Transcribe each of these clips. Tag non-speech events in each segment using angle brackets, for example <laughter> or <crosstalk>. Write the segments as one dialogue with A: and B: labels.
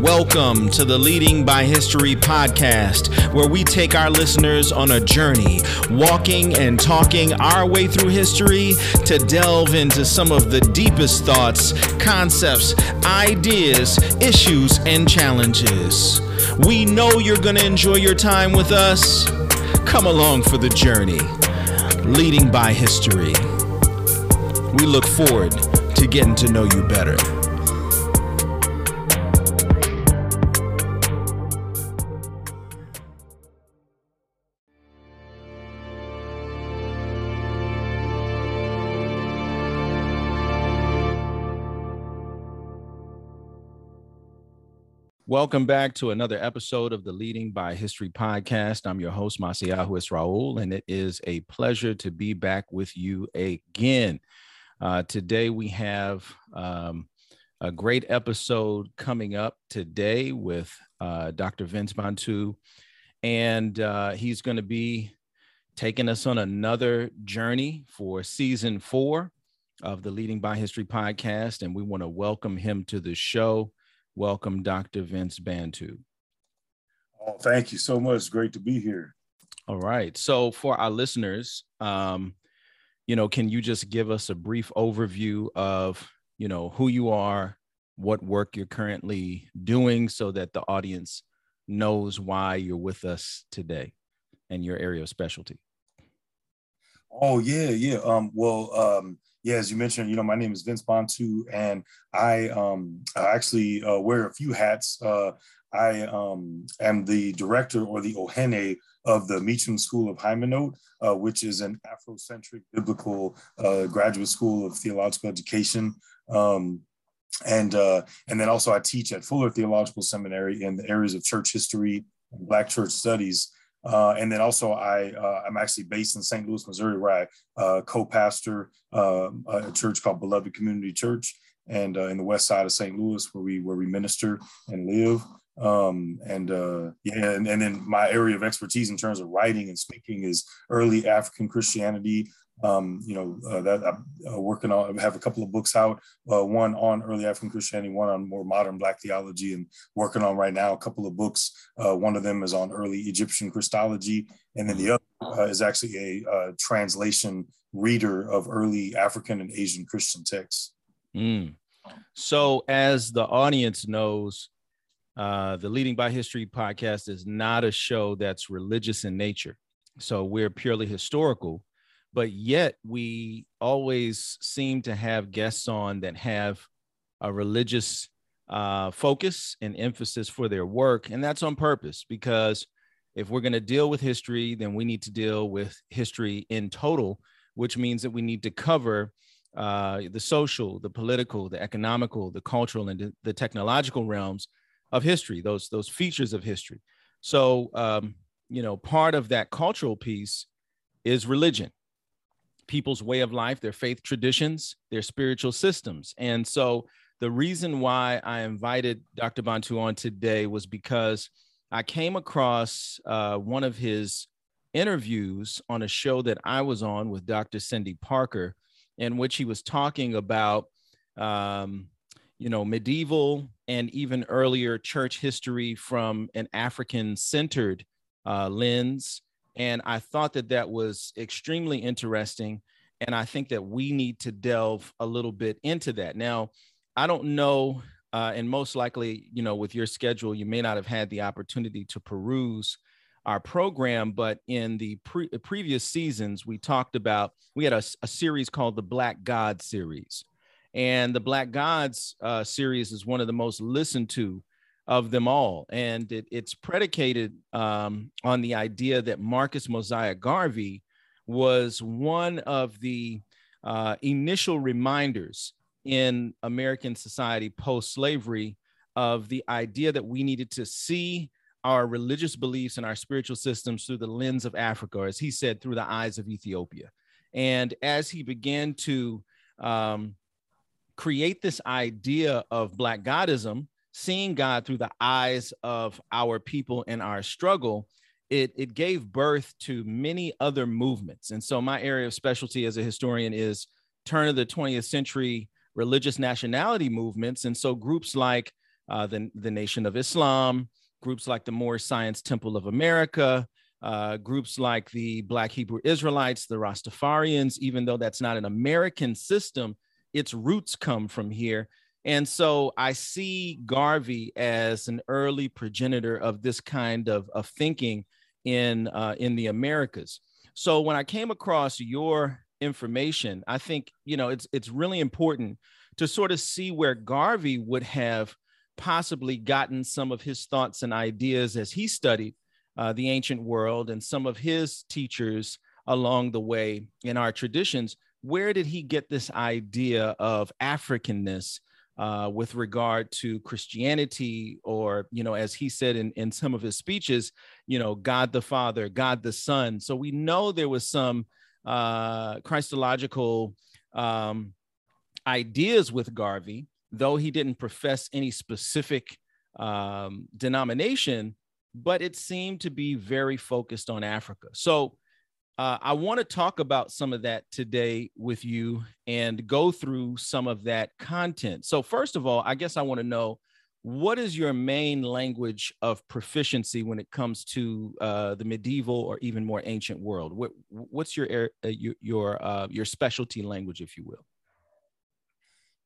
A: Welcome to the Leading by History podcast, where we take our listeners on a journey, walking and talking our way through history to delve into some of the deepest thoughts, concepts, ideas, issues, and challenges. We know you're going to enjoy your time with us. Come along for the journey. Leading by History. We look forward to getting to know you better. Welcome back to another episode of the Leading by History podcast. I'm your host, Ma'asehyahu Isra-Ul, and it is a pleasure to be back with you again. Uh, today, we have um, a great episode coming up today with uh, Dr. Vince Bantu, and uh, he's going to be taking us on another journey for season four of the Leading by History podcast. And we want to welcome him to the show. Welcome, Dr. Vince Bantu.
B: Oh, thank you so much. Great to be here.
A: All right. So, for our listeners, um, you know, can you just give us a brief overview of, you know, who you are, what work you're currently doing, so that the audience knows why you're with us today and your area of specialty?
B: Oh yeah, yeah. Um, well, um, yeah, as you mentioned, you know, my name is Vince Bantu, and I, um, I actually uh, wear a few hats. Uh, I um, am the director or the Ohene of the Meachum School of Haymanot, uh, which is an Afrocentric biblical uh, graduate school of theological education. Um, and uh, and then also I teach at Fuller Theological Seminary in the areas of church history and Black church studies. Uh, and then also I, uh, I'm actually based in St. Louis, Missouri, where I uh, co-pastor um, a church called Beloved Community Church, and uh, in the west side of St. Louis, where we where we minister and live. Um, and uh, yeah, and, and then my area of expertise in terms of writing and speaking is early African Christianity, um, you know, uh, that I'm uh, working on, I have a couple of books out, uh, one on early African Christianity, one on more modern Black theology, and working on right now a couple of books. Uh, one of them is on early Egyptian Christology, and then the other uh, is actually a uh, translation reader of early African and Asian Christian texts.
A: Mm. So, as the audience knows, the Leading by History podcast is not a show that's religious in nature. So, we're purely historical but yet we always seem to have guests on that have a religious uh, focus and emphasis for their work. And that's on purpose because if we're going to deal with history, then we need to deal with history in total, which means that we need to cover uh, the social, the political, the economical, the cultural, and the technological realms of history, those, those features of history. So, um, you know, part of that cultural piece is religion people's way of life, their faith traditions, their spiritual systems. And so the reason why I invited Dr. Bantu on today was because I came across uh, one of his interviews on a show that I was on with Dr. Cindy Parker, in which he was talking about, um, you know, medieval and even earlier church history from an African centered uh, lens and I thought that that was extremely interesting. And I think that we need to delve a little bit into that. Now, I don't know, uh, and most likely, you know, with your schedule, you may not have had the opportunity to peruse our program, but in the pre- previous seasons, we talked about, we had a, a, series called the Black God series. And the Black Gods uh, series is one of the most listened to of them all. And it, it's predicated um, on the idea that Marcus Mosiah Garvey was one of the uh, initial reminders in American society post slavery of the idea that we needed to see our religious beliefs and our spiritual systems through the lens of Africa, or as he said, through the eyes of Ethiopia. And as he began to um, create this idea of Black Godism, seeing God through the eyes of our people and our struggle, it, it gave birth to many other movements. And so, my area of specialty as a historian is turn of the 20th century religious nationality movements. And so, groups like uh, the, the Nation of Islam, groups like the Moorish Science Temple of America, uh, groups like the Black Hebrew Israelites, the Rastafarians, even though that's not an American system, its roots come from here. And so I see Garvey as an early progenitor of this kind of, of thinking in, uh, in the Americas. So when I came across your information, I think, you know, it's, it's really important to sort of see where Garvey would have possibly gotten some of his thoughts and ideas as he studied uh, the ancient world and some of his teachers along the way in our traditions. Where did he get this idea of Africanness uh, with regard to Christianity, or, you know, as he said in, in some of his speeches, you know, God the Father, God the Son. So we know there was some uh, Christological um, ideas with Garvey, though he didn't profess any specific um, denomination, but it seemed to be very focused on Africa. So uh, I want to talk about some of that today with you and go through some of that content. So, first of all, I guess I want to know what is your main language of proficiency when it comes to uh, the medieval or even more ancient world? What, what's your uh, your your, uh, your specialty language, if you will?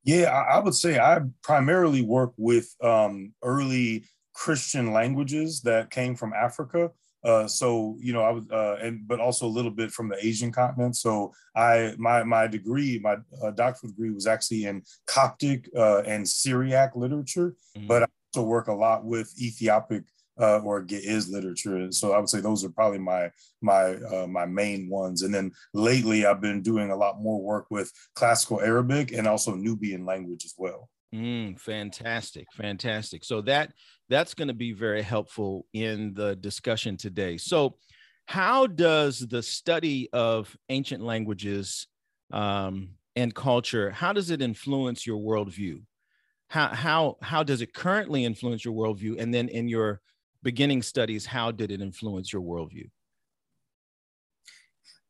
B: Yeah, I, I would say I primarily work with um, early Christian languages that came from Africa. Uh, so you know, I was, uh, and but also a little bit from the Asian continent. So I, my my degree, my uh, doctoral degree was actually in Coptic uh, and Syriac literature, mm-hmm. but I also work a lot with Ethiopic uh, or Ge'ez literature. So I would say those are probably my my uh, my main ones. And then lately, I've been doing a lot more work with classical Arabic and also Nubian language as well.
A: Mm, fantastic, fantastic. So that that's going to be very helpful in the discussion today. So, how does the study of ancient languages um, and culture how does it influence your worldview? How how how does it currently influence your worldview? And then in your beginning studies, how did it influence your worldview?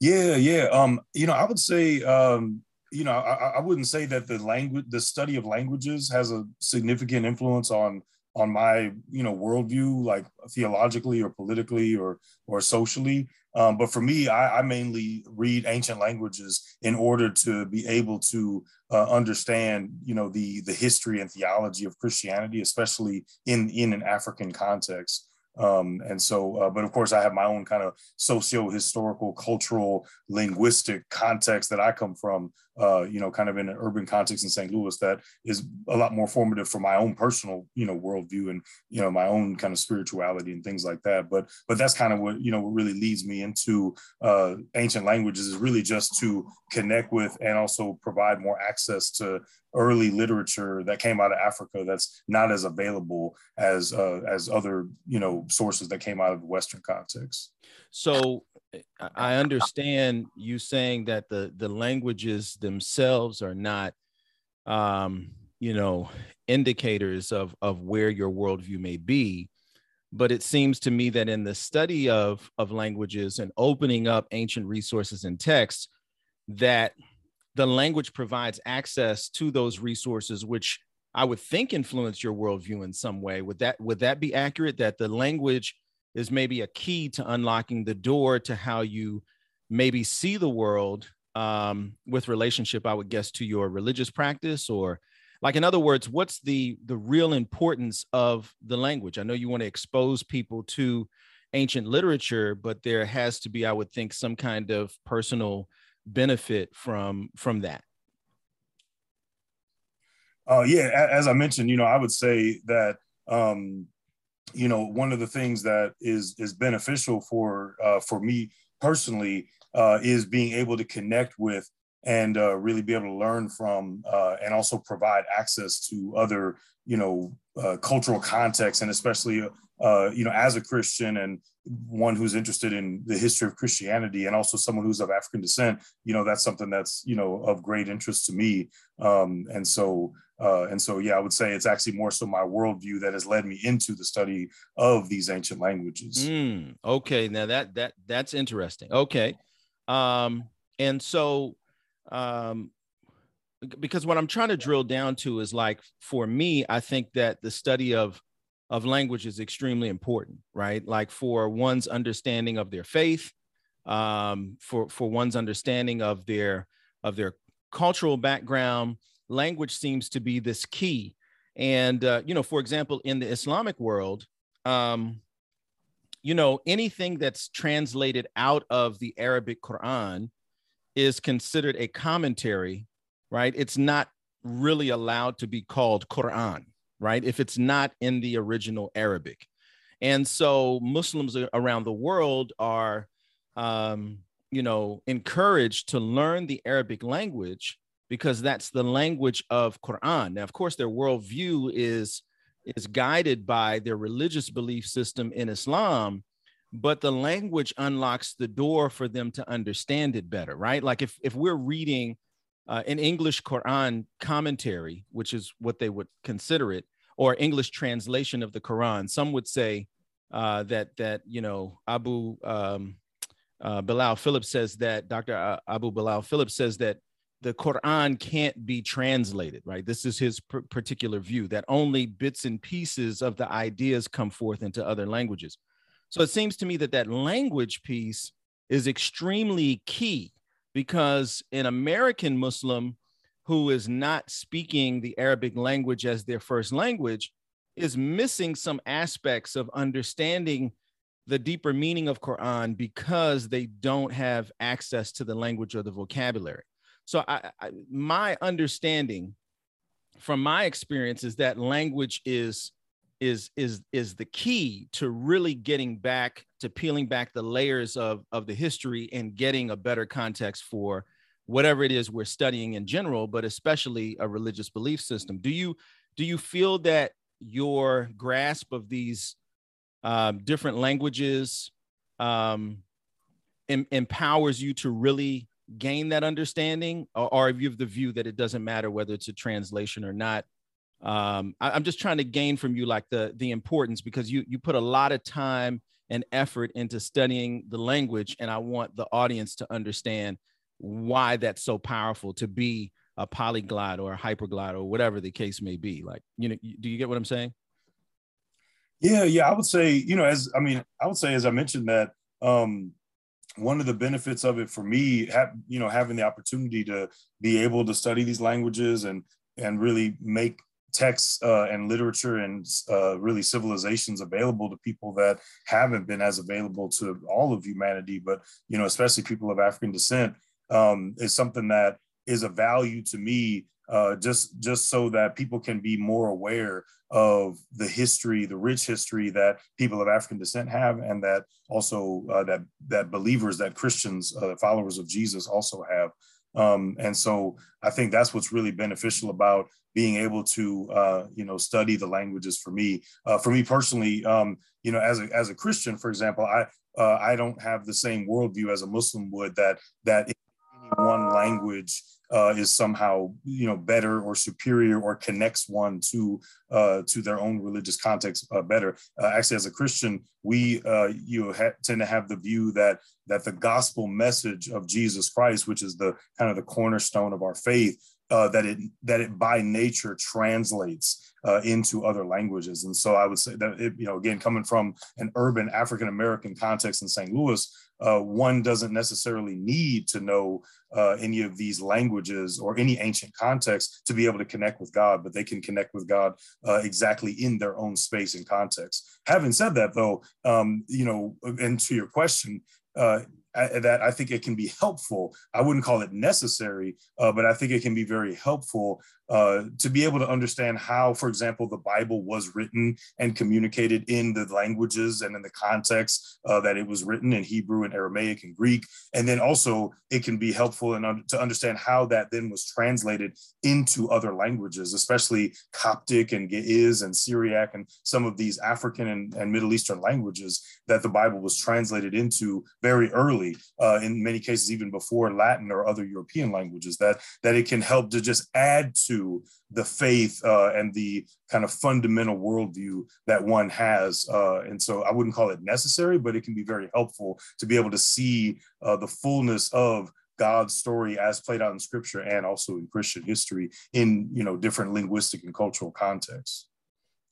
B: Yeah, yeah. Um, you know, I would say um, you know, I, I, wouldn't say that the language, the study of languages has a significant influence on on my, you know, worldview, like theologically or politically or or socially. Um, but for me, I, I, mainly read ancient languages in order to be able to uh, understand, you know, the the history and theology of Christianity, especially in in an African context. Um, and so, uh, but of course, I have my own kind of socio historical, cultural, linguistic context that I come from, uh, you know, kind of in an urban context in St. Louis that is a lot more formative for my own personal, you know, worldview and, you know, my own kind of spirituality and things like that. But, but that's kind of what, you know, what really leads me into uh, ancient languages is really just to connect with and also provide more access to early literature that came out of Africa that's not as available as uh, as other you know sources that came out of the Western context.
A: So I understand you saying that the the languages themselves are not, um, you know, indicators of of where your worldview may be. But it seems to me that in the study of of languages and opening up ancient resources and texts, that the language provides access to those resources, which I would think influence your worldview in some way. Would that would that be accurate? That the language is maybe a key to unlocking the door to how you maybe see the world um, with relationship, I would guess, to your religious practice, or like in other words, what's the the real importance of the language? I know you want to expose people to ancient literature, but there has to be, I would think, some kind of personal benefit from from that?
B: Oh uh, yeah, as I mentioned, you know, I would say that um, you know one of the things that is is beneficial for uh, for me personally uh, is being able to connect with and uh, really be able to learn from uh, and also provide access to other you know uh, cultural contexts and especially uh, you know as a Christian and one who's interested in the history of Christianity and also someone who's of African descent, you know, that's something that's, you know, of great interest to me. Um, and so, uh, and so, yeah, I would say it's actually more so my worldview that has led me into the study of these ancient languages.
A: Mm, okay. Now that, that, that's interesting. Okay. Um, and so, um, because what I'm trying to drill down to is like for me, I think that the study of of language is extremely important, right? Like for one's understanding of their faith, um, for for one's understanding of their of their cultural background, language seems to be this key. And uh, you know, for example, in the Islamic world, um, you know, anything that's translated out of the Arabic Quran is considered a commentary, right? It's not really allowed to be called Quran, right? If it's not in the original Arabic. And so Muslims around the world are, um, you know, encouraged to learn the Arabic language because that's the language of Quran. Now, of course, their worldview is is guided by their religious belief system in Islam, but the language unlocks the door for them to understand it better, right? Like if if we're reading uh, an English Quran commentary, which is what they would consider it, or English translation of the Quran, some would say uh, that that you know Abu um, uh, Bilal Philips says that Dr. Uh, Abu Bilal Philips says that the Quran can't be translated, right? This is his pr- particular view that only bits and pieces of the ideas come forth into other languages. So it seems to me that that language piece is extremely key because an American Muslim who is not speaking the Arabic language as their first language is missing some aspects of understanding the deeper meaning of Quran because they don't have access to the language or the vocabulary. So I, I, my understanding from my experience is that language is is is is the key to really getting back to peeling back the layers of of the history and getting a better context for whatever it is we're studying in general but especially a religious belief system. Do you do you feel that your grasp of these um, different languages um, em- empowers you to really gain that understanding or, or have you have the view that it doesn't matter whether it's a translation or not um, I, am just trying to gain from you like the the importance because you you put a lot of time and effort into studying the language and i want the audience to understand why that's so powerful to be a polyglot or a hyperglot or whatever the case may be. Like you know do you get what i'm saying?
B: Yeah yeah i would say you know as i mean i would say as i mentioned that um one of the benefits of it for me you know having the opportunity to be able to study these languages and and really make texts uh, and literature and uh, really civilizations available to people that haven't been as available to all of humanity, but you know, especially people of African descent, um, is something that is a value to me. Uh, just just so that people can be more aware of the history, the rich history that people of African descent have, and that also uh, that that believers, that Christians, uh, followers of Jesus, also have. Um, and so I think that's what's really beneficial about being able to, uh, you know, study the languages for me. Uh, for me personally, um, you know, as a, as a Christian, for example, I, uh, I don't have the same worldview as a Muslim would that, that one language uh, is somehow you know better or superior or connects one to uh, to their own religious context uh, better. Uh, actually, as a Christian, we uh, you ha- tend to have the view that that the gospel message of Jesus Christ, which is the kind of the cornerstone of our faith, uh, that it that it by nature translates uh, into other languages. And so I would say that it, you know again coming from an urban African American context in St. Louis, uh, one doesn't necessarily need to know uh, any of these languages or any ancient context to be able to connect with God, but they can connect with God uh, exactly in their own space and context. Having said that, though, um, you know, and to your question, uh, I, that I think it can be helpful. I wouldn't call it necessary, uh, but I think it can be very helpful uh, to be able to understand how, for example, the Bible was written and communicated in the languages and in the context uh, that it was written in Hebrew and Aramaic and Greek. And then also, it can be helpful to understand how that then was translated into other languages, especially Coptic and Ge'ez and Syriac and some of these African and, and Middle Eastern languages that the Bible was translated into very early, uh, in many cases, even before Latin or other European languages, that, that it can help to just add to to the faith uh, and the kind of fundamental worldview that one has. Uh, and so I wouldn't call it necessary, but it can be very helpful to be able to see uh, the fullness of God's story as played out in scripture and also in Christian history in, you know, different linguistic and cultural contexts.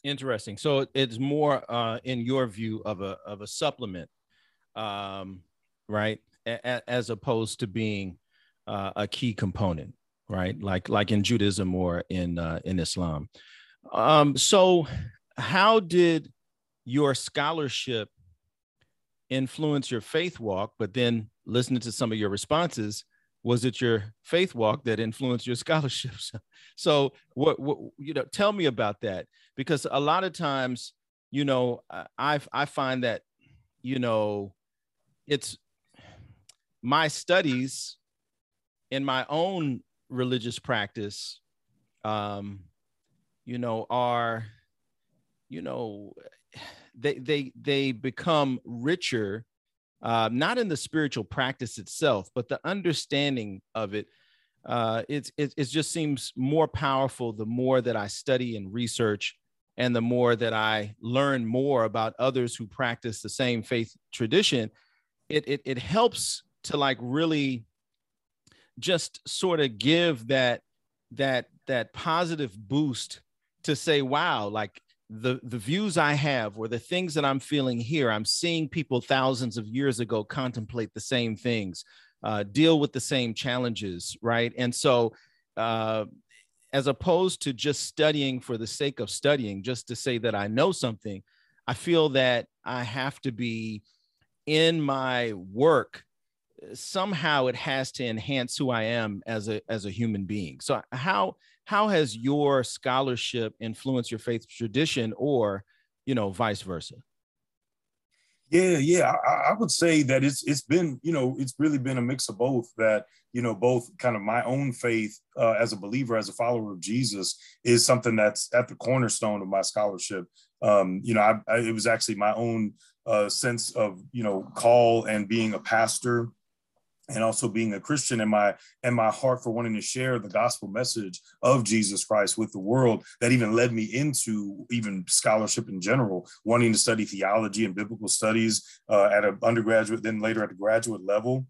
A: Interesting. So it's more uh, in your view of a, of a supplement, um, right? A- as opposed to being uh, a key component, right? Like, like in Judaism or in, uh, in Islam. Um, so how did your scholarship influence your faith walk, but then listening to some of your responses, was it your faith walk that influenced your <laughs> scholarships? so what, what you know, tell me about that because a lot of times, you know, I I find that, you know, it's my studies in my own religious practice, um, you know, are, you know, they they they become richer uh, not in the spiritual practice itself but the understanding of it uh, it's it, it just seems more powerful the more that i study and research and the more that i learn more about others who practice the same faith tradition. It it, it helps to like really just sort of give that that that positive boost to say wow like the the views I have or the things that I'm feeling here, I'm seeing people thousands of years ago contemplate the same things, uh, deal with the same challenges, right? And so, uh, as opposed to just studying for the sake of studying, just to say that I know something, I feel that I have to be in my work somehow it has to enhance who I am as a as a human being. So how how has your scholarship influenced your faith tradition or you know vice versa
B: yeah yeah I, I, would say that it's it's been you know it's really been a mix of both that you know both kind of my own faith uh, as a believer as a follower of jesus is something that's at the cornerstone of my scholarship um, you know I, I, it was actually my own uh, sense of you know call and being a pastor and also being a Christian and my and my heart for wanting to share the gospel message of Jesus Christ with the world that even led me into even scholarship in general, wanting to study theology and biblical studies uh, at an undergraduate, then later at the graduate level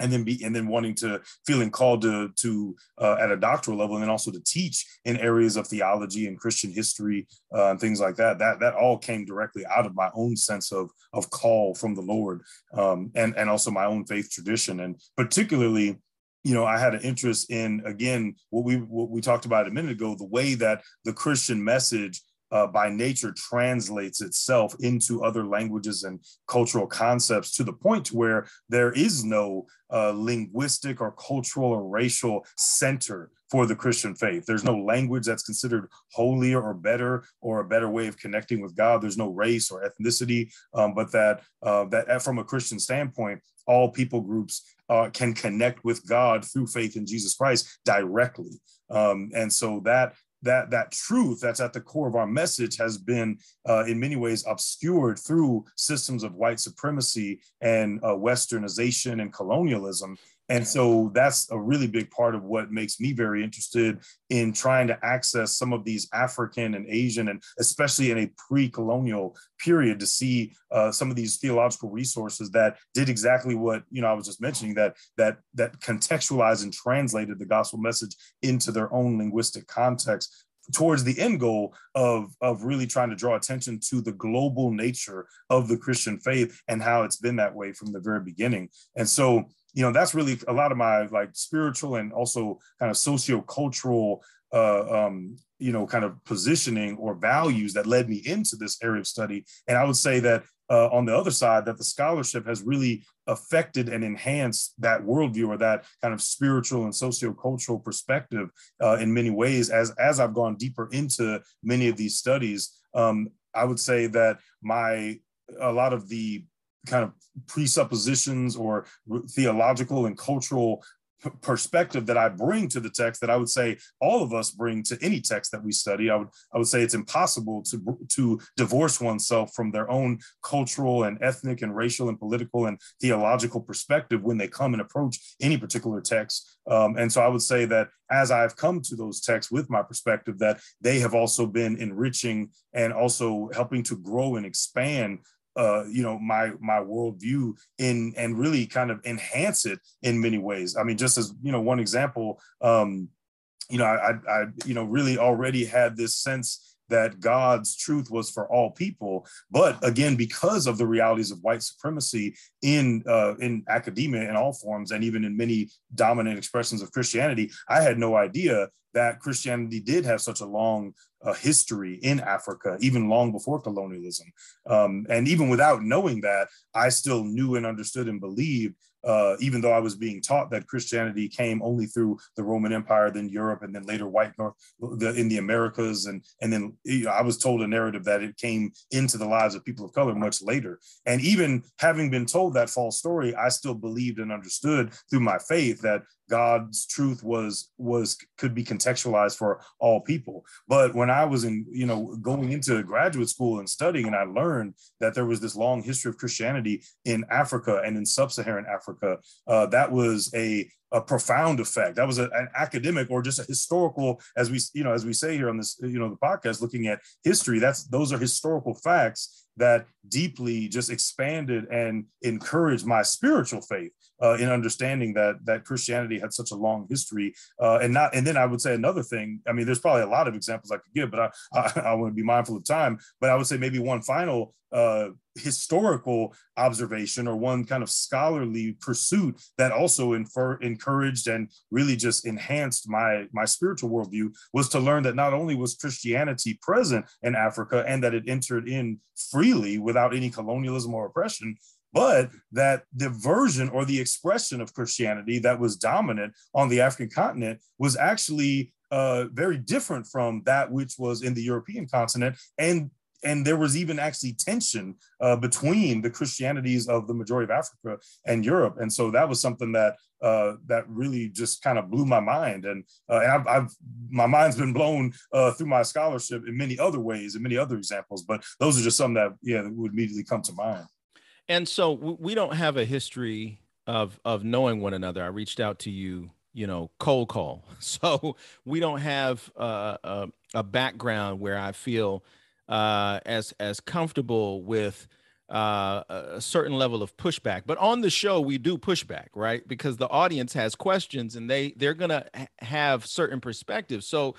B: and then be and then wanting to feeling called to to uh, at a doctoral level and then also to teach in areas of theology and christian history uh, and things like that that that all came directly out of my own sense of of call from the lord um, and and also my own faith tradition. And particularly you know i had an interest in again what we what we talked about a minute ago the way that the christian message uh, by nature translates itself into other languages and cultural concepts to the point where there is no uh, linguistic or cultural or racial center for the Christian faith. There's no language that's considered holier or better or a better way of connecting with God. There's no race or ethnicity, um, but that uh, that uh, from a Christian standpoint, all people groups uh, can connect with God through faith in Jesus Christ directly. Um, and so that that that truth that's at the core of our message has been uh, in many ways obscured through systems of white supremacy and uh, westernization and colonialism and so that's a really big part of what makes me very interested in trying to access some of these African and Asian, and especially in a pre colonial period, to see uh, some of these theological resources that did exactly what you know I was just mentioning that that that contextualized and translated the gospel message into their own linguistic context towards the end goal of, of really trying to draw attention to the global nature of the Christian faith and how it's been that way from the very beginning. And so you know that's really a lot of my like spiritual and also kind of socio-cultural uh, um, you know kind of positioning or values that led me into this area of study. And i would say that uh, on the other side that the scholarship has really affected and enhanced that worldview or that kind of spiritual and socio-cultural perspective uh, in many ways as as i've gone deeper into many of these studies. Um, i would say that my a lot of the kind of presuppositions or theological and cultural perspective that I bring to the text that I would say all of us bring to any text that we study. I would I would say it's impossible to to divorce oneself from their own cultural and ethnic and racial and political and theological perspective when they come and approach any particular text. Um, and so I would say that as I've come to those texts with my perspective, that they have also been enriching and also helping to grow and expand uh, you know, my my worldview in and really kind of enhance it in many ways. I mean, just as you know, one example, um, you know, I, I, you know, really already had this sense that God's truth was for all people. But again, because of the realities of white supremacy in uh, in academia in all forms, and even in many dominant expressions of Christianity, I had no idea that Christianity did have such a long uh, history in Africa, even long before colonialism. Um, and even without knowing that, I still knew and understood and believed uh, even though I was being taught that Christianity came only through the Roman Empire, then Europe, and then later white North the, in the Americas, and and then you know, I was told a narrative that it came into the lives of people of color much later. And even having been told that false story, I still believed and understood through my faith that God's truth was was could be contextualized for all people. But when I was in, you know, going into graduate school and studying, and I learned that there was this long history of Christianity in Africa and in sub-Saharan Africa, uh, that was a a profound effect. That was a, an academic or just a historical, as we you know, as we say here on this, you know, the podcast, looking at history. That's those are historical facts that deeply just expanded and encouraged my spiritual faith uh, in understanding that that Christianity had such a long history. Uh, and not and then I would say another thing. I mean, there's probably a lot of examples I could give, but I I, <laughs> I want to be mindful of time. But I would say maybe one final uh, historical observation or one kind of scholarly pursuit that also infer, encouraged and really just enhanced my my spiritual worldview was to learn that not only was Christianity present in Africa and that it entered in freely without any colonialism or oppression, but that the version or the expression of Christianity that was dominant on the African continent was actually uh, very different from that which was in the European continent and and there was even actually tension uh, between the Christianities of the majority of Africa and Europe, and so that was something that uh, that really just kind of blew my mind, and, uh, and I've, I've, my mind's been blown uh, through my scholarship in many other ways, and many other examples, but those are just some that yeah that would immediately come to mind.
A: And so we don't have a history of of knowing one another. I reached out to you you know cold call <laughs> so we don't have uh, a, a background where i feel uh, as as comfortable with uh, a certain level of pushback. But on the show, we do pushback, right? Because the audience has questions and they they're gonna have certain perspectives. So,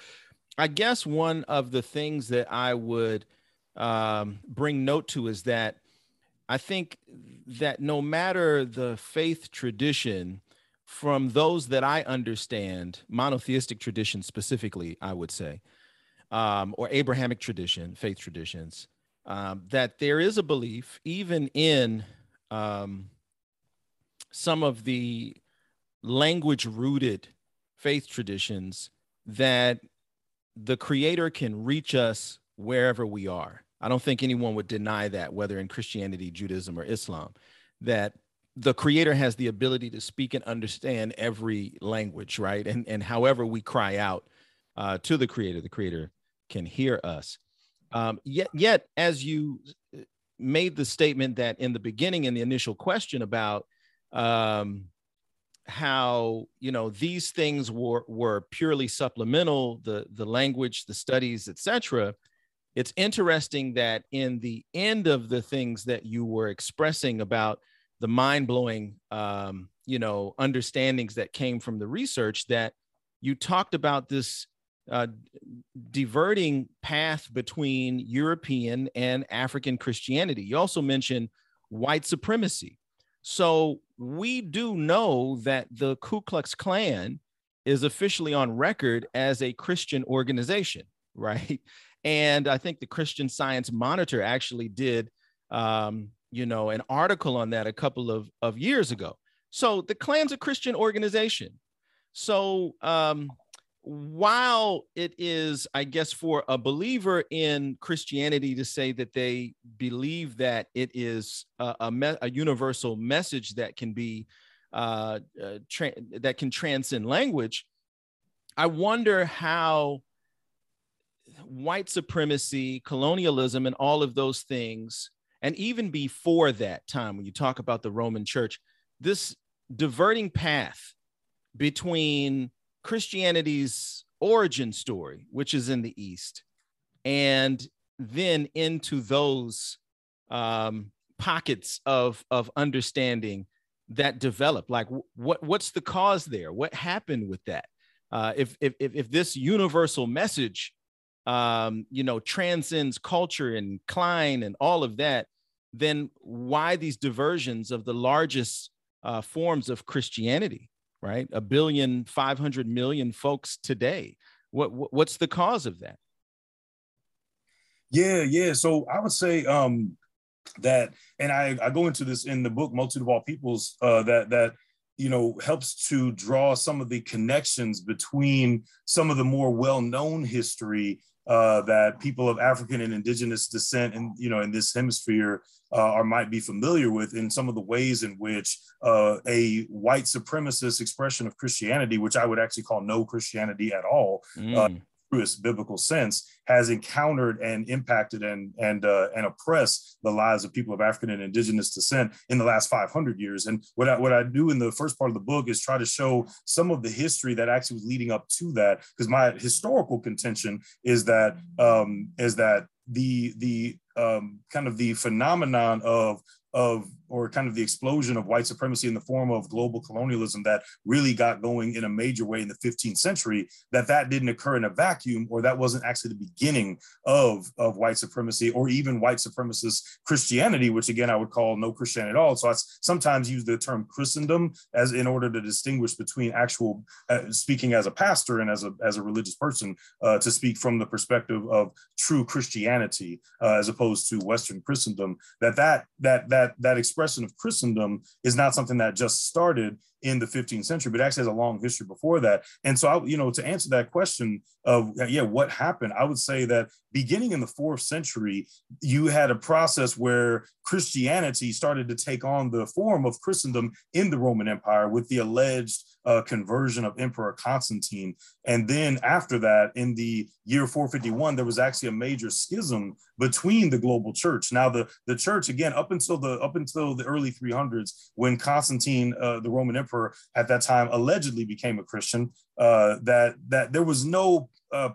A: I guess one of the things that I would um, bring note to is that I think that no matter the faith tradition, from those that I understand, monotheistic tradition specifically, I would say, um, or Abrahamic tradition, faith traditions, um, that there is a belief, even in um, some of the language rooted faith traditions, that the Creator can reach us wherever we are. I don't think anyone would deny that, whether in Christianity, Judaism, or Islam, that the creator has the ability to speak and understand every language, right? And, and however we cry out uh, to the creator, the creator can hear us. Um, yet, yet, as you made the statement that in the beginning, in the initial question about um, how you know these things were were purely supplemental, the the language, the studies, etc. It's interesting that in the end of the things that you were expressing about the mind blowing, um, you know, understandings that came from the research, that you talked about this uh, diverting path between European and African Christianity. You also mentioned white supremacy. So we do know that the Ku Klux Klan is officially on record as a Christian organization, <laughs> right? And I think the Christian Science Monitor actually did, um, you know, an article on that a couple of, of years ago. So the Klan's a Christian organization. So um, while it is, I guess, for a believer in Christianity to say that they believe that it is a, a, me- a universal message that can be uh, uh, tra- that can transcend language, I wonder how white supremacy, colonialism, and all of those things, and even before that time, when you talk about the Roman Church, this diverting path between Christianity's origin story, which is in the East, and then into those um, pockets of of understanding that develop like what what's the cause there? What happened with that? Uh, if, if if this universal message um, you know transcends culture and klein and all of that then why these diversions of the largest uh, forms of christianity right? A billion 500 million folks today. What what's the cause of that?
B: Yeah yeah. So i would say um that and I, I go into this in the book multitude of all peoples uh, that that you know helps to draw some of the connections between some of the more well-known history uh, that people of African and indigenous descent and you know in this hemisphere uh, or might be familiar with in some of the ways in which uh, a white supremacist expression of Christianity, which I would actually call no Christianity at all, uh, mm truest biblical sense has encountered and impacted and and uh, and oppressed the lives of people of African and indigenous descent in the last 500 years. And what I, what I do in the first part of the book is try to show some of the history that actually was leading up to that. Because my historical contention is that um, is that the the um, kind of the phenomenon of of or kind of the explosion of white supremacy in the form of global colonialism that really got going in a major way in the 15th century that that didn't occur in a vacuum or that wasn't actually the beginning of, of white supremacy or even white supremacist christianity which again i would call no christianity at all. So i sometimes use the term christendom as in order to distinguish between actual uh, speaking as a pastor and as a as a religious person uh, to speak from the perspective of true christianity uh, as opposed to western christendom that that that that that expression expression of Christendom is not something that just started in the 15th century, but actually has a long history before that. And so, I, you know, to answer that question of, yeah, what happened, I would say that beginning in the fourth century, you had a process where Christianity started to take on the form of Christendom in the Roman Empire with the alleged uh, conversion of Emperor Constantine. And then after that, in the year 451, there was actually a major schism between the global church. Now, the, the church, again, up until the up until the early 300s, when Constantine, uh, the Roman emperor at that time, allegedly became a Christian, uh, that that there was no uh,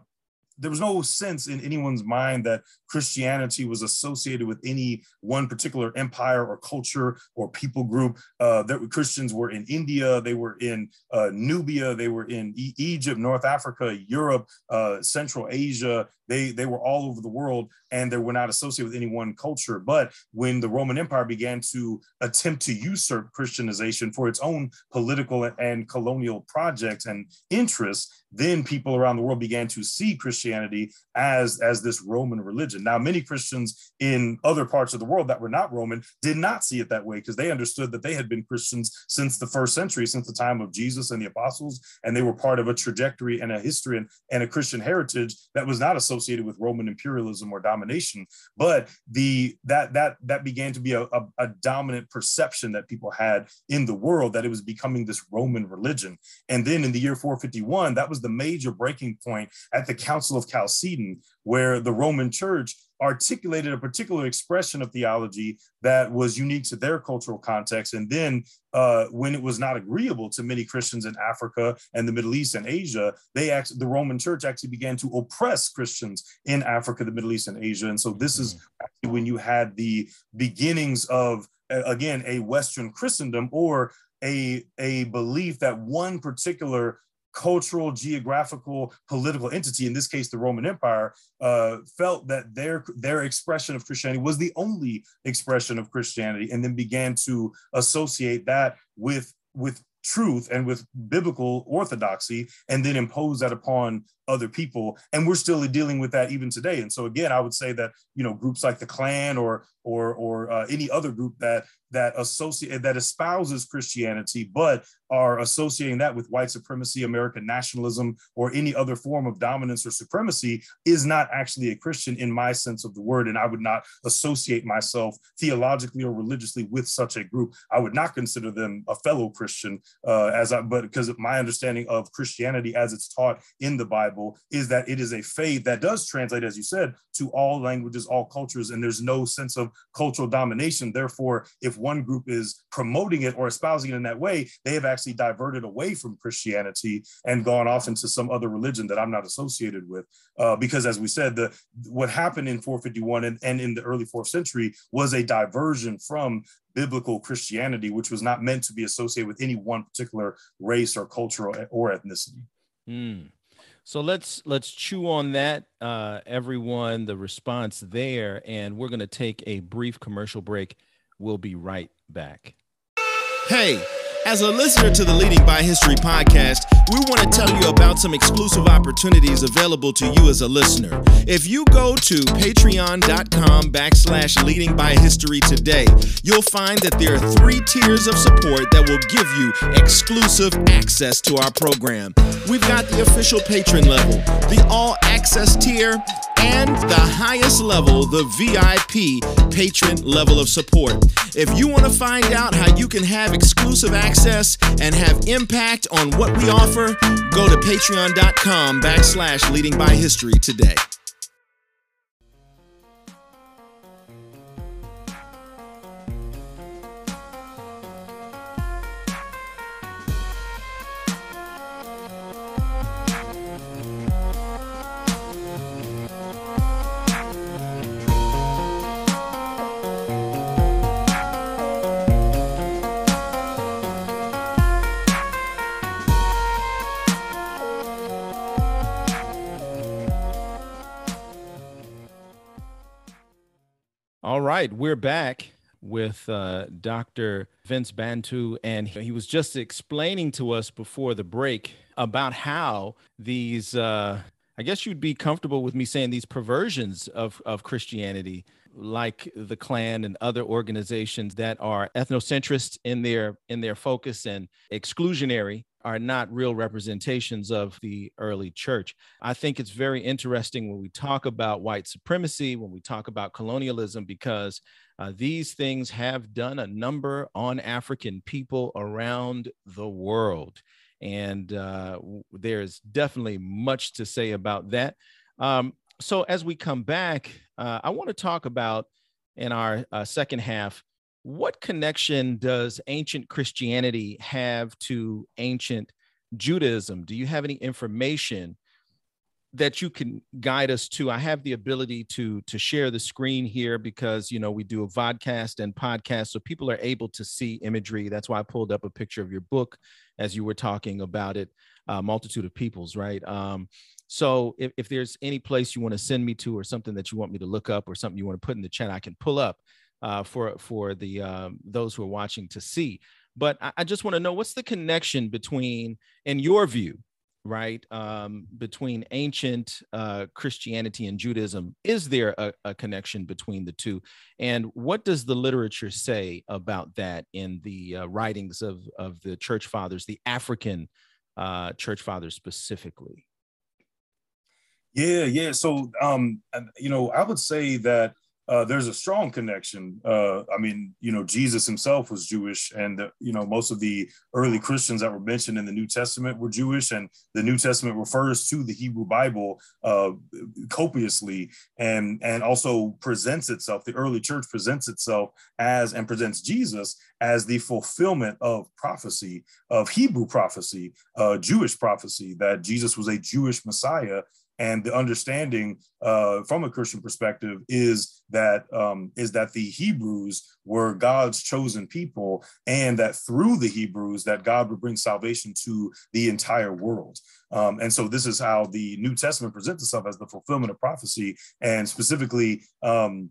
B: there was no sense in anyone's mind that Christianity was associated with any one particular empire or culture or people group. Uh, that Christians were in India, they were in uh, Nubia, they were in e- Egypt, North Africa, Europe, uh, Central Asia. They they were all over the world, and they were not associated with any one culture. But when the Roman Empire began to attempt to usurp Christianization for its own political and colonial projects and interests, then people around the world began to see Christianity as as this Roman religion. Now, many Christians in other parts of the world that were not Roman did not see it that way because they understood that they had been Christians since the first century, since the time of Jesus and the apostles, and they were part of a trajectory and a history and, and a Christian heritage that was not associated with Roman imperialism or domination. But the that that that began to be a, a, a dominant perception that people had in the world that it was becoming this Roman religion. And then in the year 451, that was the major breaking point at the Council of Chalcedon, where the Roman Church articulated a particular expression of theology that was unique to their cultural context. And then, uh, when it was not agreeable to many Christians in Africa and the Middle East and Asia, they actually, the Roman Church actually began to oppress Christians in Africa, the Middle East, and Asia. And so, this is mm-hmm. when you had the beginnings of again a Western Christendom or a a belief that one particular cultural, geographical, political entity, in this case, the Roman Empire, uh, felt that their their expression of Christianity was the only expression of Christianity, and then began to associate that with with truth and with biblical orthodoxy and then impose that upon other people. And we're still dealing with that even today. And so again i would say that you know groups like the klan or or or uh, any other group that that associate that espouses christianity but are associating that with white supremacy american nationalism or any other form of dominance or supremacy is not actually a christian in my sense of the word and i would not associate myself theologically or religiously with such a group. I would not consider them a fellow christian uh, as i but because my understanding of christianity as it's taught in the bible Bible is that it is a faith that does translate, as you said, to all languages, all cultures, and there's no sense of cultural domination. Therefore, if one group is promoting it or espousing it in that way, they have actually diverted away from Christianity and gone off into some other religion that I'm not associated with. Uh, because as we said, the what happened in 451 and, and in the early fourth century was a diversion from biblical Christianity, which was not meant to be associated with any one particular race or culture or ethnicity.
A: Mm. So let's let's chew on that, uh, everyone. The response there, and we're going to take a brief commercial break. We'll be right back.
C: Hey. As a listener to the Leading by History podcast, we want to tell you about some exclusive opportunities available to you as a listener. If you go to patreon.com backslash leading by history today, you'll find that there are three tiers of support that will give you exclusive access to our program. We've got the official patron level, the all access tier, and the highest level, the VIP patron level of support. If you want to find out how you can have exclusive access and have impact on what we offer, go to patreon.com backslash leading by history today.
A: Right, we're back with uh, Dr. Vince Bantu, and he was just explaining to us before the break about how these, uh, I guess you'd be comfortable with me saying these perversions of, of Christianity, like the Klan and other organizations that are ethnocentrist in their in their focus and exclusionary are not real representations of the early church. I think it's very interesting when we talk about white supremacy, when we talk about colonialism, because uh, these things have done a number on African people around the world. And uh, there's definitely much to say about that. Um, so, as we come back, uh, I want to talk about in our uh, second half what connection does ancient Christianity have to ancient Judaism? Do you have any information that you can guide us to? I have the ability to to share the screen here because you know we do a vodcast and podcast, so people are able to see imagery. That's why I pulled up a picture of your book as you were talking about it, uh, multitude of peoples, right? Um, so if, if there's any place you want to send me to or something that you want me to look up or something you want to put in the chat, I can pull up uh, for for the um, those who are watching to see. But I, I just want to know what's the connection between, in your view, right, um, between ancient uh, Christianity and Judaism? Is there a, a, connection between the two? And what does the literature say about that in the uh, writings of of the church fathers, the African uh, church fathers specifically?
B: Yeah, yeah. So, um, you know, I would say that uh, there's a strong connection. Uh, I mean, you know, Jesus himself was Jewish, and the, you know, most of the early Christians that were mentioned in the New Testament were Jewish, and the New Testament refers to the Hebrew Bible uh, copiously, and and also presents itself. The early church presents itself as and presents Jesus as the fulfillment of prophecy, of Hebrew prophecy, uh, Jewish prophecy that Jesus was a Jewish Messiah and the understanding uh, from a Christian perspective is that um, is that the Hebrews were God's chosen people, and that through the Hebrews that God would bring salvation to the entire world. Um, and so this is how the New Testament presents itself as the fulfillment of prophecy, and specifically. Um,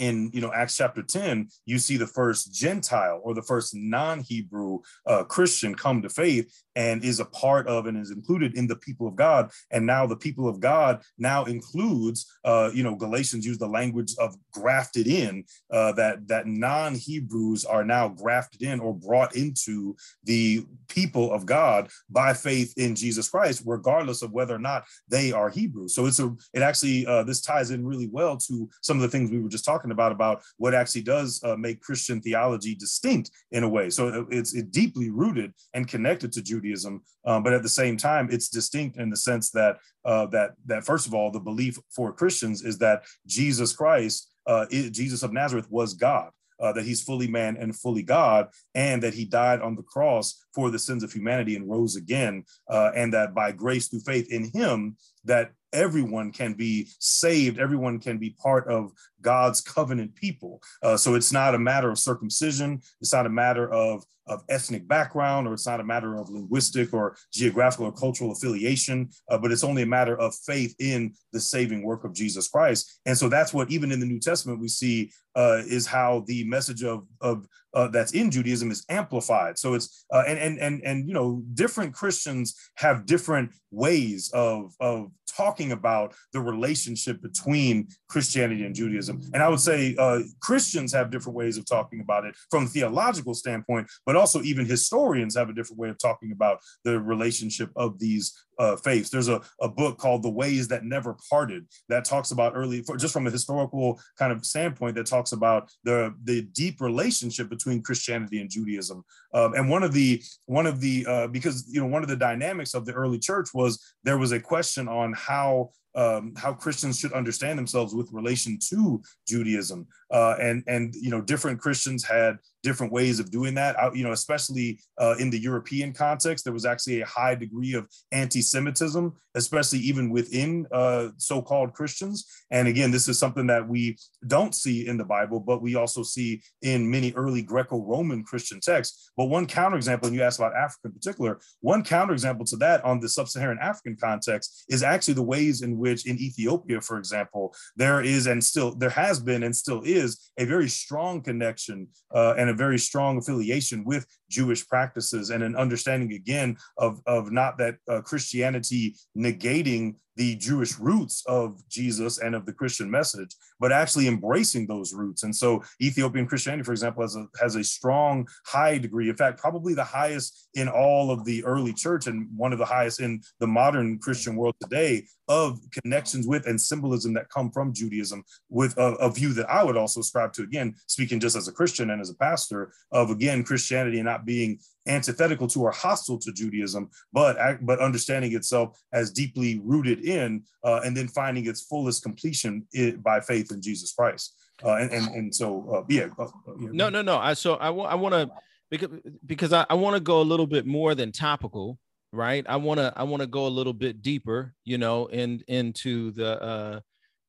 B: in you know acts chapter 10 you see the first gentile or the first non-hebrew uh, christian come to faith and is a part of and is included in the people of god. And now the people of god now includes uh, you know galatians use the language of grafted in uh, that that non-hebrews are now grafted in or brought into the people of god by faith in jesus christ regardless of whether or not they are hebrews so it's a it actually uh, this ties in really well to some of the things we were just talking talking about about what actually does uh, make Christian theology distinct in a way. So it's, it's deeply rooted and connected to Judaism, um, but at the same time, it's distinct in the sense that uh, that that first of all, the belief for Christians is that Jesus Christ, uh, Jesus of Nazareth, was God uh, that he's fully man and fully God, and that he died on the cross for the sins of humanity and rose again, uh, and that by grace through faith in him, that everyone can be saved, everyone can be part of God's covenant people. Uh, so it's not a matter of circumcision, it's not a matter of of ethnic background, or it's not a matter of linguistic or geographical or cultural affiliation, uh, but it's only a matter of faith in the saving work of Jesus Christ. And so that's what even in the New Testament we see uh, is how the message of of uh, that's in Judaism is amplified. So it's uh, and and and and you know different Christians have different ways of of talking about the relationship between Christianity and Judaism. And I would say uh, Christians have different ways of talking about it from a theological standpoint, but also even historians have a different way of talking about the relationship of these uh, faiths. There's a, a book called The Ways That Never Parted that talks about early, for, just from a historical kind of standpoint, that talks about the, the deep relationship between Christianity and Judaism. Um, and one of the, one of the, uh, because, you know, one of the dynamics of the early church was there was a question on how um, how Christians should understand themselves with relation to Judaism, uh, and and you know different Christians had different ways of doing that. I, you know, especially uh, in the European context, there was actually a high degree of anti-Semitism, especially even within uh, so-called Christians. And again, this is something that we don't see in the Bible, but we also see in many early Greco-Roman Christian texts. But one counterexample, and you asked about Africa in particular, one counterexample to that on the sub-Saharan African context is actually the ways in which in Ethiopia, for example, there is and still there has been and still is a very strong connection uh, and a very strong affiliation with Jewish practices and an understanding again of, of not that uh, Christianity negating the Jewish roots of Jesus and of the Christian message, but actually embracing those roots. And so Ethiopian Christianity, for example, has a, has a strong, high degree, in fact, probably the highest in all of the early church and one of the highest in the modern Christian world today of connections with and symbolism that come from Judaism with a, a view that I would also ascribe to, again, speaking just as a Christian and as a pastor of, again, Christianity not being antithetical to or hostile to Judaism, but but understanding itself as deeply rooted in, uh, and then finding its fullest completion by faith in Jesus Christ. Uh, and, and and so uh, yeah, uh,
A: yeah. No, no, no. I so I, w- I want to because because I, I want to go a little bit more than topical, right? I want to I want to go a little bit deeper, you know, in into the uh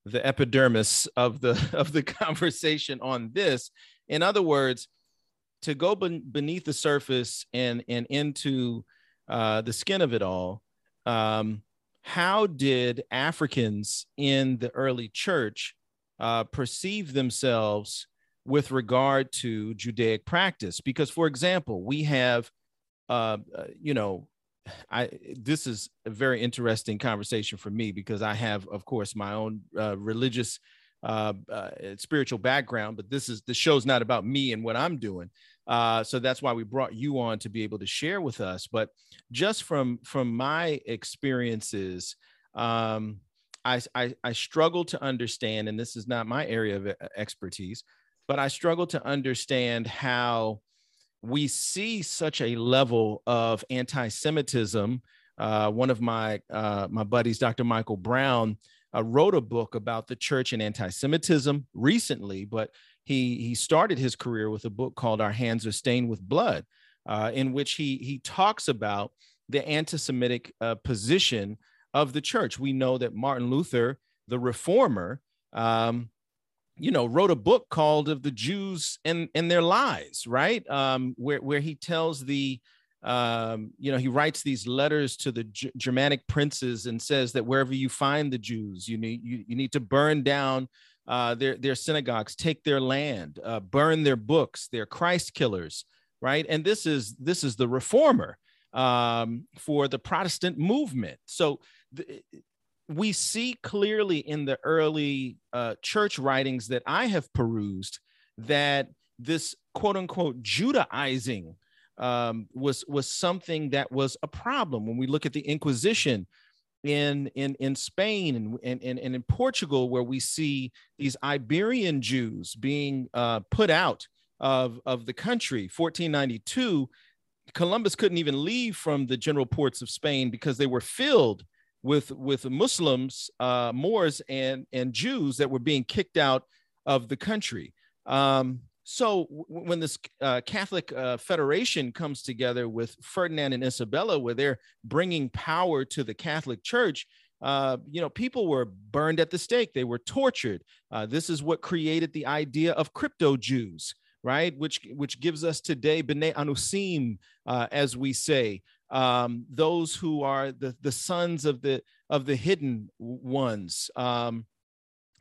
A: the epidermis of the <laughs> of the conversation on this. In other words, to go ben- beneath the surface and and into uh, the skin of it all um, how did africans in the early church uh, perceive themselves with regard to judaic practice? Because for example we have uh, uh you know I this is a very interesting conversation for me because I have, of course, my own uh, religious uh, uh, spiritual background, but this is the show's not about me and what I'm doing. Uh, so that's why we brought you on to be able to share with us. But just from from my experiences, um, I, I I struggle to understand, and this is not my area of expertise, but I struggle to understand how we see such a level of anti-Semitism. Uh, one of my uh, my buddies, Dr. Michael Brown, uh, wrote a book about the church and anti-Semitism recently, but he he started his career with a book called Our Hands Are Stained with Blood, uh, in which he he talks about the anti-Semitic uh, position of the church. We know that Martin Luther, the reformer, um, you know, wrote a book called "Of the Jews and and Their Lies," right? Um, where where he tells the um, you know, he writes these letters to the G- Germanic princes and says that wherever you find the Jews, you need you, you need to burn down uh, their their synagogues, take their land, uh, burn their books. They're Christ killers, right? And this is this is the reformer um, for the Protestant movement. So th- we see clearly in the early uh, church writings that I have perused that this quote unquote Judaizing um, was was something that was a problem when we look at the Inquisition in in in Spain and and, and, in Portugal, where we see these Iberian Jews being uh, put out of, of the country, 1492, Columbus couldn't even leave from the general ports of Spain because they were filled with with Muslims, uh, Moors, and and Jews that were being kicked out of the country. Um, so when this uh, Catholic uh, Federation comes together with Ferdinand and Isabella, where they're bringing power to the Catholic Church, uh, you know, people were burned at the stake. They were tortured. Uh, this is what created the idea of crypto Jews, right? Which which gives us today B'nai Anusim, uh, as we say, um, those who are the the sons of the of the hidden ones um,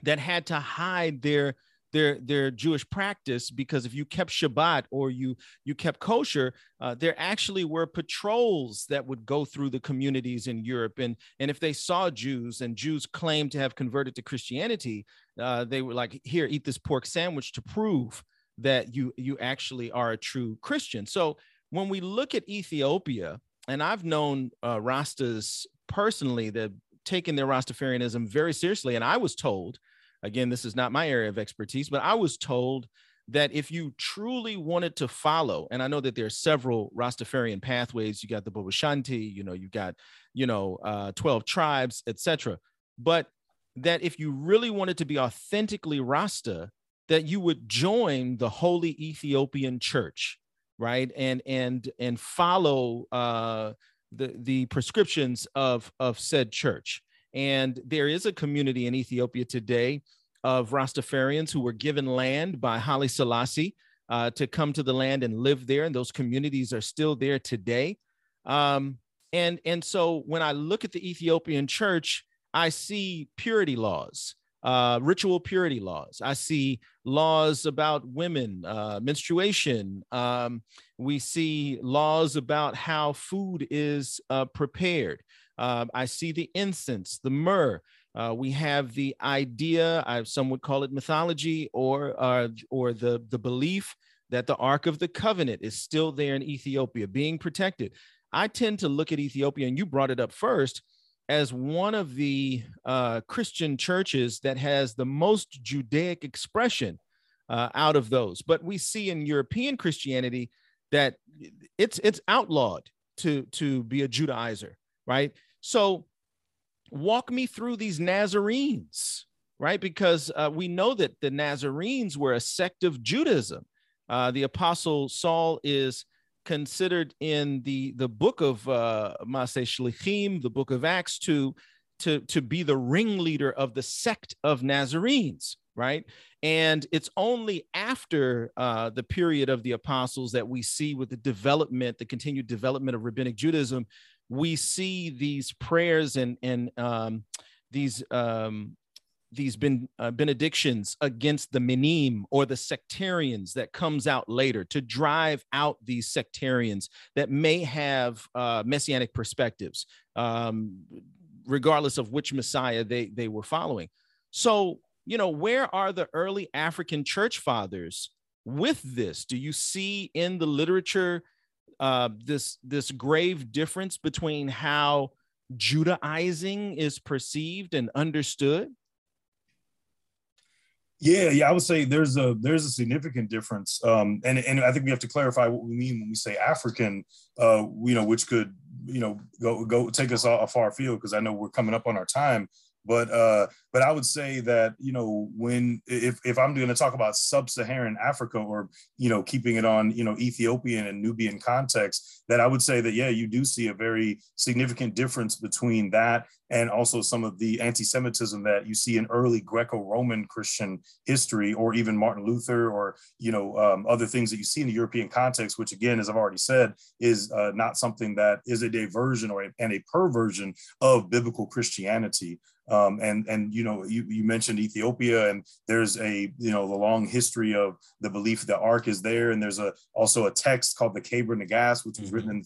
A: that had to hide their their their Jewish practice because if you kept Shabbat or you you kept kosher, uh, there actually were patrols that would go through the communities in Europe, and and if they saw Jews and Jews claimed to have converted to Christianity, uh, they were like, "Here, eat this pork sandwich to prove that you you actually are a true Christian." So when we look at Ethiopia, and I've known uh, Rastas personally that taken their Rastafarianism very seriously, and I was told Again, this is not my area of expertise, but I was told that if you truly wanted to follow, and I know that there are several Rastafarian pathways, you got the Bobo Shanti, you know, you got, you know, uh, 12 tribes, etc. But that if you really wanted to be authentically Rasta, that you would join the Holy Ethiopian Church, right? And and and follow uh, the the prescriptions of of said church. And there is a community in Ethiopia today of Rastafarians who were given land by Haile Selassie uh, to come to the land and live there. And those communities are still there today. Um, and, and so when I look at the Ethiopian church, I see purity laws, uh, ritual purity laws. I see laws about women, uh, menstruation. Um, we see laws about how food is uh, prepared. Um, I see the incense, the myrrh. Uh, we have the idea, I, some would call it mythology, or uh, or the the belief that the Ark of the Covenant is still there in Ethiopia, being protected. I tend to look at Ethiopia, and you brought it up first, as one of the uh, Christian churches that has the most Judaic expression uh, out of those. But we see in European Christianity that it's it's outlawed to to be a Judaizer, right? So, walk me through these Nazarenes, right? Because uh, we know that the Nazarenes were a sect of Judaism. Uh, the apostle Saul is considered in the the book of uh, Maaseh Shlichim, the book of Acts, to to to be the ringleader of the sect of Nazarenes, right? And it's only after uh, the period of the apostles that we see with the development, the continued development of rabbinic Judaism, we see these prayers and and um, these um, these ben, uh, benedictions against the minim or the sectarians that comes out later to drive out these sectarians that may have uh, messianic perspectives, um, regardless of which Messiah they they were following. So you know, where are the early African church fathers with this? Do you see in the literature? Uh, this this grave difference between how Judaizing is perceived and understood?
B: Yeah, yeah, I would say there's a there's a significant difference, um, and and I think we have to clarify what we mean when we say African, uh, you know, which could you know go go take us a, far field because I know we're coming up on our time. But uh, but I would say that you know when if if I'm going to talk about sub-Saharan Africa or you know keeping it on you know Ethiopian and Nubian context, that I would say that yeah you do see a very significant difference between that and also some of the anti-Semitism that you see in early Greco-Roman Christian history, or even Martin Luther, or you know um, other things that you see in the European context, which again, as I've already said, is uh, not something that is a diversion or a, and a perversion of biblical Christianity. Um, and and you know you, you mentioned Ethiopia and there's a you know the long history of the belief that Ark is there and there's a also a text called the Kebra Nagast which was mm-hmm. written in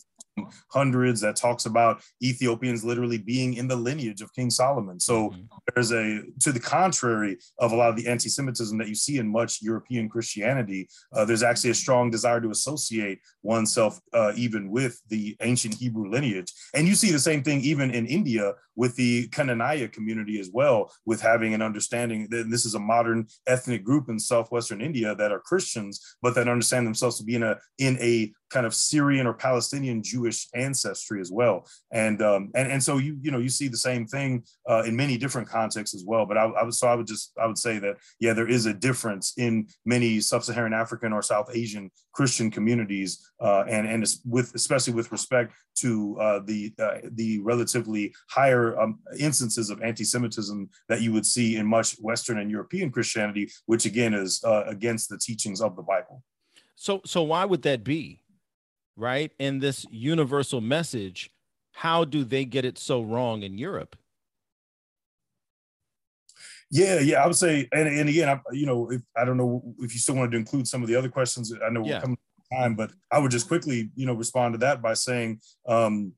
B: hundreds that talks about Ethiopians literally being in the lineage of King Solomon. So mm-hmm. there's a, to the contrary of a lot of the anti Semitism that you see in much European Christianity, uh, there's actually a strong desire to associate oneself uh, even with the ancient Hebrew lineage. And you see the same thing even in India, with the Knanaya community as well, with having an understanding that this is a modern ethnic group in southwestern India that are Christians, but that understand themselves to be in a in a kind of Syrian or Palestinian Jewish ancestry as well. And um, and and so you you know you see the same thing uh, in many different contexts as well. But I, I would so I would just I would say that yeah, there is a difference in many sub-Saharan African or South Asian Christian communities, uh, and and with especially with respect to uh, the uh, the relatively higher um, instances of anti-Semitism that you would see in much Western and European Christianity, which again is uh, against the teachings of the Bible.
A: So so why would that be? right? In this universal message, how do they get it so wrong in Europe?
B: Yeah, yeah, I would say, and, and again, I, you know, if, I don't know if you still wanted to include some of the other questions. I know yeah. we're coming to time, but I would just quickly, you know, respond to that by saying um,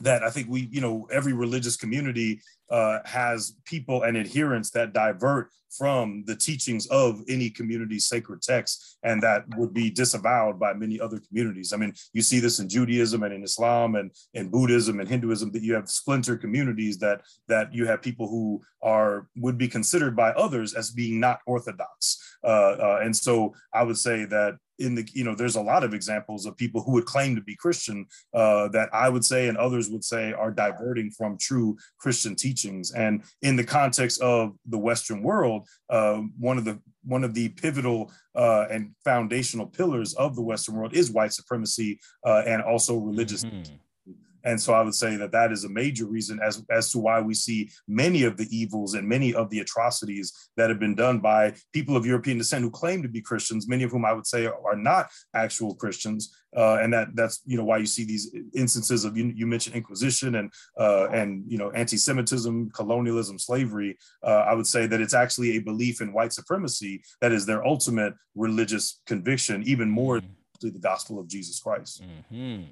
B: that I think we, you know, every religious community uh, has people and adherents that divert from the teachings of any community's sacred text, and that would be disavowed by many other communities. I mean, you see this in Judaism and in Islam and in Buddhism and Hinduism that you have splinter communities that that you have people who are would be considered by others as being not orthodox. Uh, uh, and so I would say that in the you know there's a lot of examples of people who would claim to be christian uh, that i would say and others would say are diverting from true christian teachings and in the context of the western world uh, one of the one of the pivotal uh, and foundational pillars of the western world is white supremacy uh, and also religious mm-hmm. And so I would say that that is a major reason as, as to why we see many of the evils and many of the atrocities that have been done by people of European descent who claim to be Christians, many of whom I would say are not actual Christians. Uh, and that that's you know why you see these instances of you, you mentioned Inquisition and uh, and you know anti-Semitism, colonialism, slavery. Uh, I would say that it's actually a belief in white supremacy that is their ultimate religious conviction, even more mm-hmm. to the gospel of Jesus Christ.
A: Mm-hmm.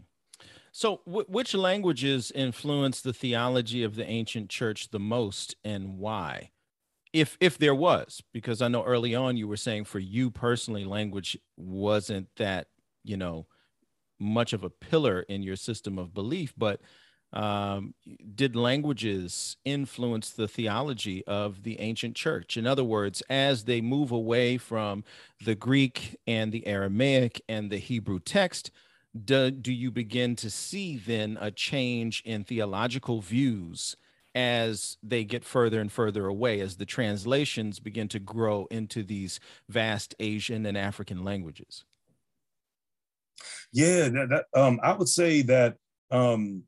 A: So, w- which languages influenced the theology of the ancient church the most, and why? If if there was, because I know early on you were saying for you personally, language wasn't that you know much of a pillar in your system of belief, but um, did languages influence the theology of the ancient church? In other words, as they move away from the Greek and the Aramaic and the Hebrew text, do, do you begin to see then a change in theological views as they get further and further away, as the translations begin to grow into these vast Asian and African languages?
B: Yeah, that, that um, I would say that um,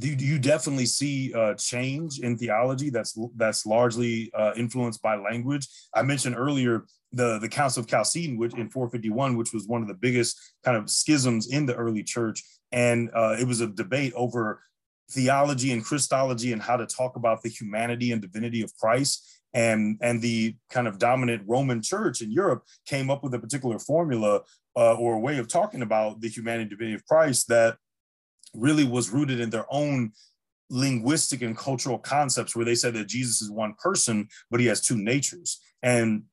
B: you, you definitely see a change in theology that's that's largely uh, influenced by language. I mentioned earlier the the Council of Chalcedon, which in 451, which was one of the biggest kind of schisms in the early church, and uh, it was a debate over theology and Christology and how to talk about the humanity and divinity of Christ. And, and the kind of dominant Roman church in Europe came up with a particular formula uh, or a way of talking about the humanity and divinity of Christ that really was rooted in their own linguistic and cultural concepts where they said that Jesus is one person, but he has two natures. And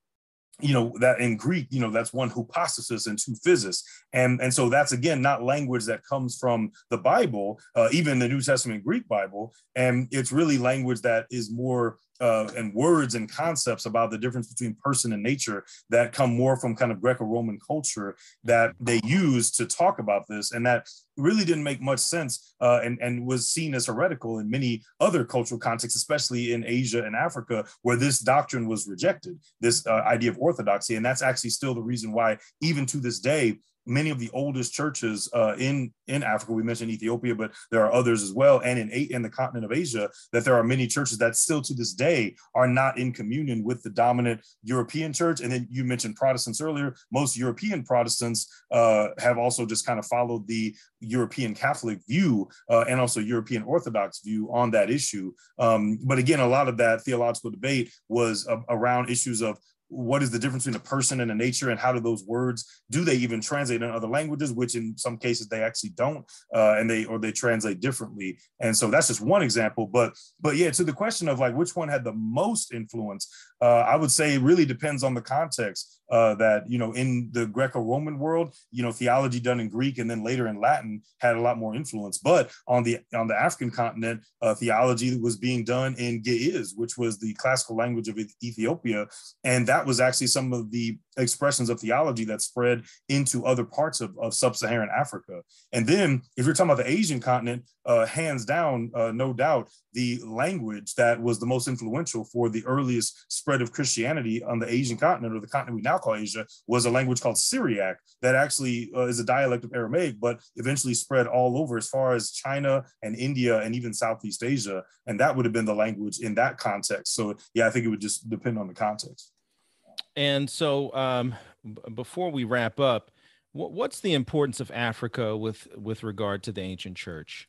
B: you know that in greek you know that's one hypostasis and two physis. And and so that's again not language that comes from the bible uh, even the new testament greek bible. And it's really language that is more uh, and words and concepts about the difference between person and nature that come more from kind of Greco-Roman culture that they use to talk about this, and that really didn't make much sense uh, and, and was seen as heretical in many other cultural contexts, especially in Asia and Africa, where this doctrine was rejected, this uh, idea of orthodoxy. And that's actually still the reason why, even to this day, many of the oldest churches uh, in in Africa. We mentioned Ethiopia, but there are others as well, and in eight in the continent of Asia, that there are many churches that still to this day are not in communion with the dominant European church. And then you mentioned Protestants earlier. Most European Protestants uh, have also just kind of followed the European Catholic view uh, and also European Orthodox view on that issue. Um, but again, a lot of that theological debate was around issues of what is the difference between a person and a nature and how do those words do they even translate in other languages which in some cases they actually don't uh, and they or they translate differently and so that's just one example but but yeah to the question of like which one had the most influence uh, i would say it really depends on the context uh, that you know in the Greco-Roman world, you know, theology done in Greek and then later in Latin had a lot more influence. But on the on the African continent, uh, theology was being done in Ge'ez, which was the classical language of Ethiopia, and that was actually some of the expressions of theology that spread into other parts of, of sub-Saharan Africa. And then, if you're talking about the Asian continent, uh, hands down, uh, no doubt, the language that was the most influential for the earliest spread of Christianity on the Asian continent, or the continent we now call Asia, was a language called Syriac that actually uh, is a dialect of Aramaic, but eventually spread all over as far as China and India and even Southeast Asia. And that would have been the language in that context. So, yeah, I think it would just depend on the context.
A: And so, um, b- before we wrap up, what's the importance of Africa with with regard to the ancient church?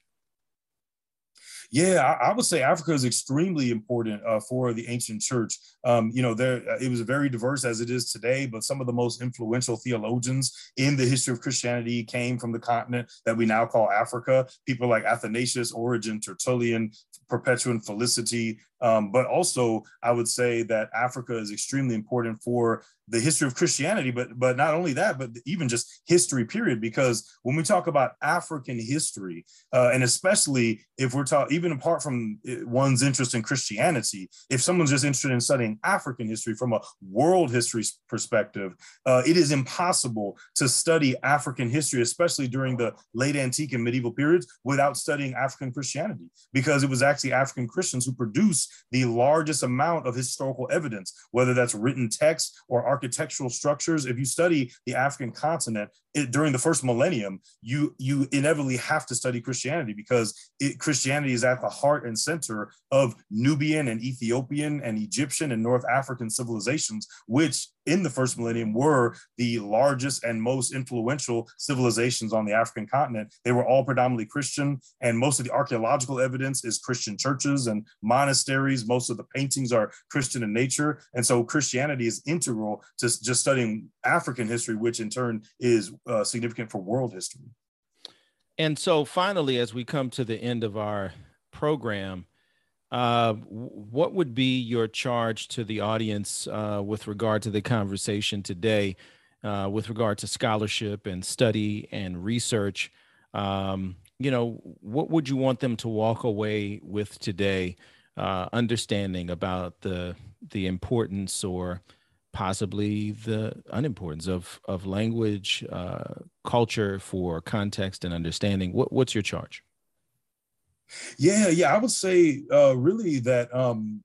B: Yeah, I, I, would say Africa is extremely important uh, for the ancient church. Um, you know, there it was very diverse as it is today, but some of the most influential theologians in the history of Christianity came from the continent that we now call Africa. People like Athanasius, Origen, Tertullian, Perpetua, and Felicity. Um, but also, I would say that Africa is extremely important for the history of Christianity, but but not only that, but even just history period. Because when we talk about African history, uh, and especially if we're talking, even apart from uh, one's interest in Christianity, if someone's just interested in studying African history from a world history perspective, uh, it is impossible to study African history, especially during the late antique and medieval periods, without studying African Christianity, because it was actually African Christians who produced the largest amount of historical evidence, whether that's written text or architectural structures. If you study the African continent it, during the first millennium, you you inevitably have to study Christianity because it, Christianity is at the heart and center of Nubian and Ethiopian and Egyptian and North African civilizations, which in the first millennium were the largest and most influential civilizations on the African continent. They were all predominantly Christian, and most of the archaeological evidence is Christian churches and monasteries. Most of the paintings are Christian in nature. And so Christianity is integral to just studying African history, which in turn is uh, significant for world history.
A: And so finally, as we come to the end of our program, uh, what would be your charge to the audience uh, with regard to the conversation today, uh, with regard to scholarship and study and research? Um, you know, what would you want them to walk away with today, uh, understanding about the the importance or possibly the unimportance of of language, uh, culture for context and understanding? What, what's your charge?
B: Yeah, yeah, I would say uh, really that um,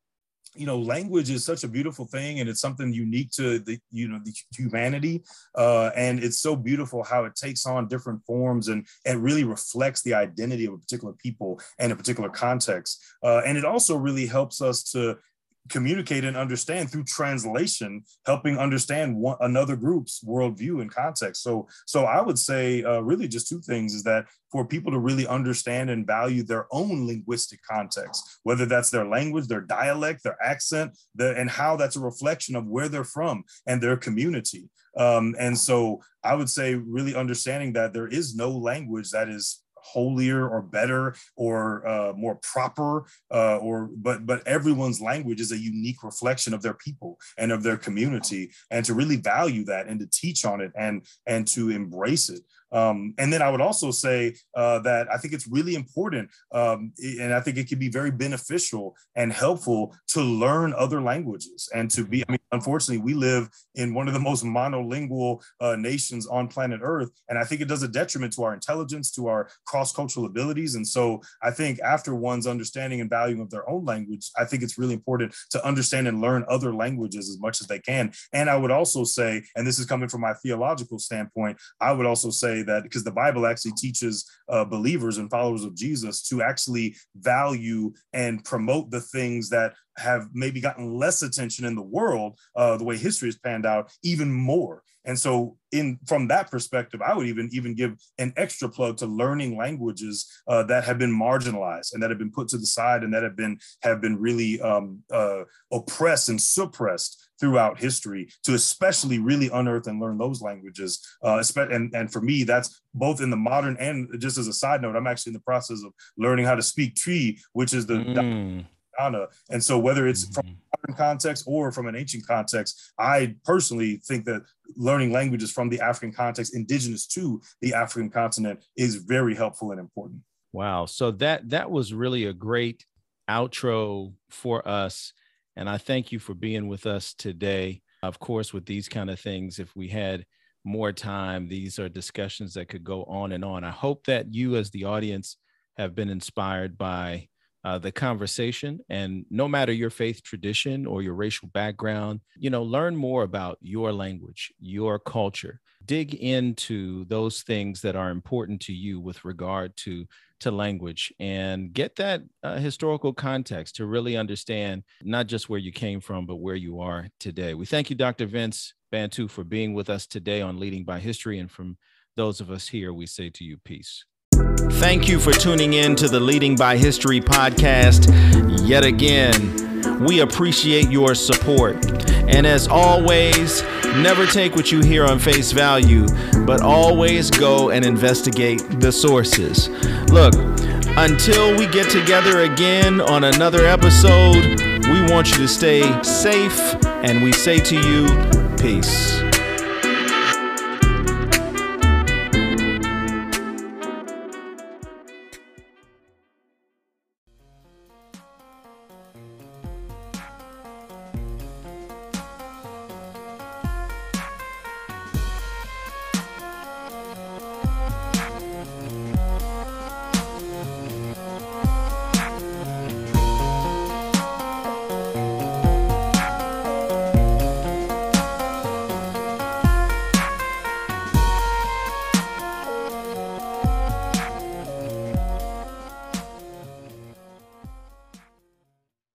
B: you know language is such a beautiful thing, and it's something unique to the you know the humanity, uh, and it's so beautiful how it takes on different forms and it really reflects the identity of a particular people and a particular context, uh, and it also really helps us to communicate and understand through translation, helping understand one, another group's worldview and context. So, so I would say uh, really just two things is that for people to really understand and value their own linguistic context, whether that's their language, their dialect, their accent, the, and how that's a reflection of where they're from and their community. Um, and so I would say really understanding that there is no language that is holier or better or uh, more proper uh, or but but everyone's language is a unique reflection of their people and of their community. And to really value that and to teach on it and and to embrace it um, and then I would also say uh, that I think it's really important, um, and I think it can be very beneficial and helpful to learn other languages and to be. I mean, unfortunately, we live in one of the most monolingual uh, nations on planet Earth, and I think it does a detriment to our intelligence, to our cross-cultural abilities. And so, I think after one's understanding and valuing of their own language, I think it's really important to understand and learn other languages as much as they can. And I would also say, and this is coming from my theological standpoint, I would also say say that because the Bible actually teaches uh, believers and followers of Jesus to actually value and promote the things that have maybe gotten less attention in the world, uh, the way history has panned out, even more. And so, in from that perspective, I would even even give an extra plug to learning languages uh, that have been marginalized and that have been put to the side and that have been have been really um, uh, oppressed and suppressed throughout history to especially really unearth and learn those languages. Uh, and, and for me, that's both in the modern and just as a side note, I'm actually in the process of learning how to speak Tree, which is the mm. And so whether it's from mm-hmm. modern context or from an ancient context, I personally think that learning languages from the African context, indigenous to the African continent, is very helpful and important.
A: Wow. So that that was really a great outro for us. And I thank you for being with us today. Of course, with these kind of things, if we had more time, these are discussions that could go on and on. I hope that you, as the audience, have been inspired by uh, the conversation. And no matter your faith tradition or your racial background, you know, learn more about your language, your culture. Dig into those things that are important to you with regard to to language and get that uh, historical context to really understand not just where you came from, but where you are today. We thank you, Dr. Vince Bantu, for being with us today on Leading by History. And from those of us here, we say to you, peace.
C: Thank you for tuning in to the Leading by History podcast yet again. We appreciate your support. And as always, never take what you hear on face value, but always go and investigate the sources. Look, until we get together again on another episode, we want you to stay safe, and we say to you, peace.